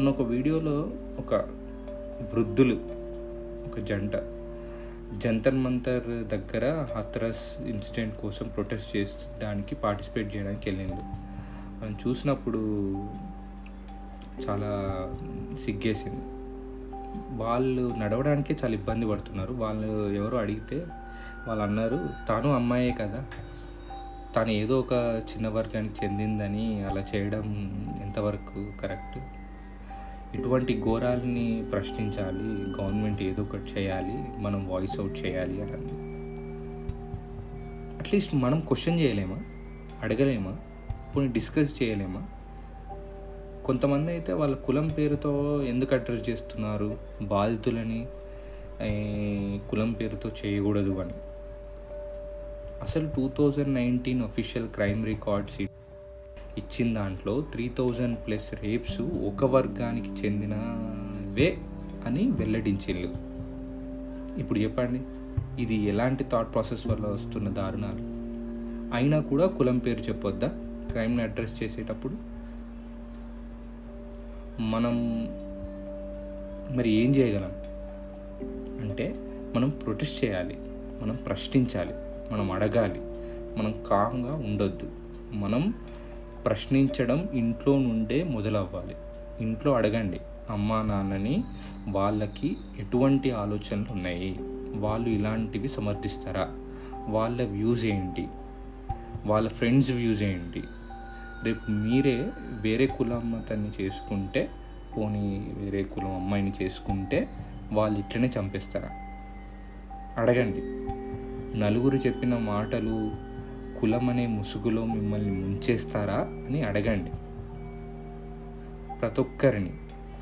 మొన్న ఒక వీడియోలో ఒక వృద్ధులు ఒక జంట జంతర్ మంతర్ దగ్గర హత్రస్ ఇన్సిడెంట్ కోసం ప్రొటెస్ట్ చేయడానికి పార్టిసిపేట్ చేయడానికి వెళ్ళిండు. మనం చూసినప్పుడు చాలా సిగ్గేసింది. వాళ్ళు నడవడానికే చాలా ఇబ్బంది పడుతున్నారు. వాళ్ళు ఎవరు అడిగితే వాళ్ళు అన్నారు తాను అమ్మాయే కదా. తాను ఏదో ఒక చిన్న వర్గానికి చెందిందని అలా చేయడం ఎంతవరకు కరెక్ట్? ఇటువంటి ఘోరాలని ప్రశ్నించాలి గవర్నమెంట్ ఏదో ఒకటి చేయాలి మనం వాయిస్ అవుట్ చేయాలి అని అంది. అట్లీస్ట్ మనం క్వశ్చన్ చేయలేమా? అడగలేమా? పోనీ డిస్కస్ చేయలేమా? కొంతమంది అయితే వాళ్ళ కులం పేరుతో ఎందుకు అడ్రస్ చేస్తున్నారు? బాధితులని కులం పేరుతో చేయకూడదు అని. అసలు two thousand nineteen official crime records ఇచ్చిన దాంట్లో త్రీ థౌజండ్ ప్లస్ రేప్స్ ఒక వర్గానికి చెందినవే అని వెల్లడించిళ్ళు. ఇప్పుడు చెప్పండి ఇది ఎలాంటి థాట్ ప్రాసెస్ వల్ల వస్తున్న దారుణాలు? అయినా కూడా కులం పేరు చెప్పొద్దా? క్రైమ్ని అడ్రస్ చేసేటప్పుడు? మనం మరి ఏం చేయగలం? అంటే మనం ప్రొటెస్ట్ చేయాలి మనం ప్రశ్నించాలి మనం అడగాలి మనం కామ్గా ఉండొద్దు. మనం ప్రశ్నించడం ఇంట్లో నుండే మొదలవ్వాలి. ఇంట్లో అడగండి అమ్మా నాన్నని వాళ్ళకి ఎటువంటి ఆలోచనలు ఉన్నాయి వాళ్ళు ఇలాంటివి సమర్థిస్తారా? వాళ్ళ వ్యూస్ ఏంటి? వాళ్ళ ఫ్రెండ్స్ వ్యూస్ ఏంటి? రేపు మీరే వేరే కులం అతన్ని చేసుకుంటే పోనీ వేరే కులం అమ్మాయిని చేసుకుంటే వాళ్ళు ఇట్లనే చంపేస్తారా? అడగండి. నలుగురు చెప్పిన మాటలు కులం అనే ముసుగులో మిమ్మల్ని ముంచేస్తారా అని అడగండి. ప్రతి ఒక్కరిని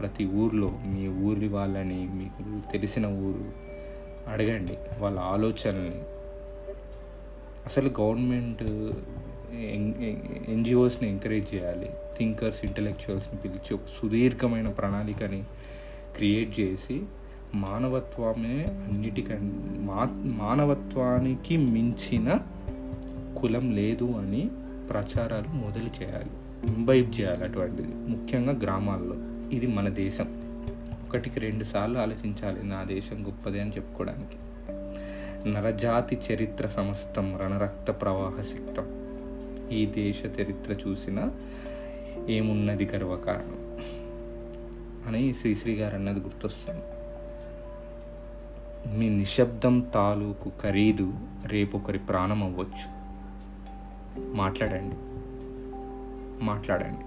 ప్రతి ఊర్లో మీ ఊరి వాళ్ళని మీకు తెలిసిన ఊరు అడగండి వాళ్ళ ఆలోచనల్ని. అసలు గవర్నమెంట్ ఎన్జిఓస్ని ఎంకరేజ్ చేయాలి థింకర్స్ ఇంటలెక్చువల్స్ని పిలిచి ఒక సుదీర్ఘమైన ప్రణాళికని క్రియేట్ చేసి మానవత్వమే అన్నిటికన్నా మా మానవత్వానికి మించిన కులం లేదు అని ప్రచారాలు మొదలు చేయాలి. ఇంబైబ్ చేయాలి అటువంటిది. ముఖ్యంగా గ్రామాల్లో. ఇది మన దేశం. ఒకటికి రెండు సార్లు ఆలోచించాలి నా దేశం గొప్పది అని చెప్పుకోవడానికి. నరజాతి చరిత్ర సమస్తం రణరక్త ప్రవాహ సిక్తం. ఈ దేశ చరిత్ర చూసిన ఏమున్నది గర్వకారణం? అని శ్రీశ్రీ గారు అన్నది గుర్తొస్తుంది. మీ నిశ్శబ్దం తాలూకు ఖరీదు రేపు ఒకరి ప్రాణం అవ్వచ్చు మాట్లాడండి. మాట్లాడండి.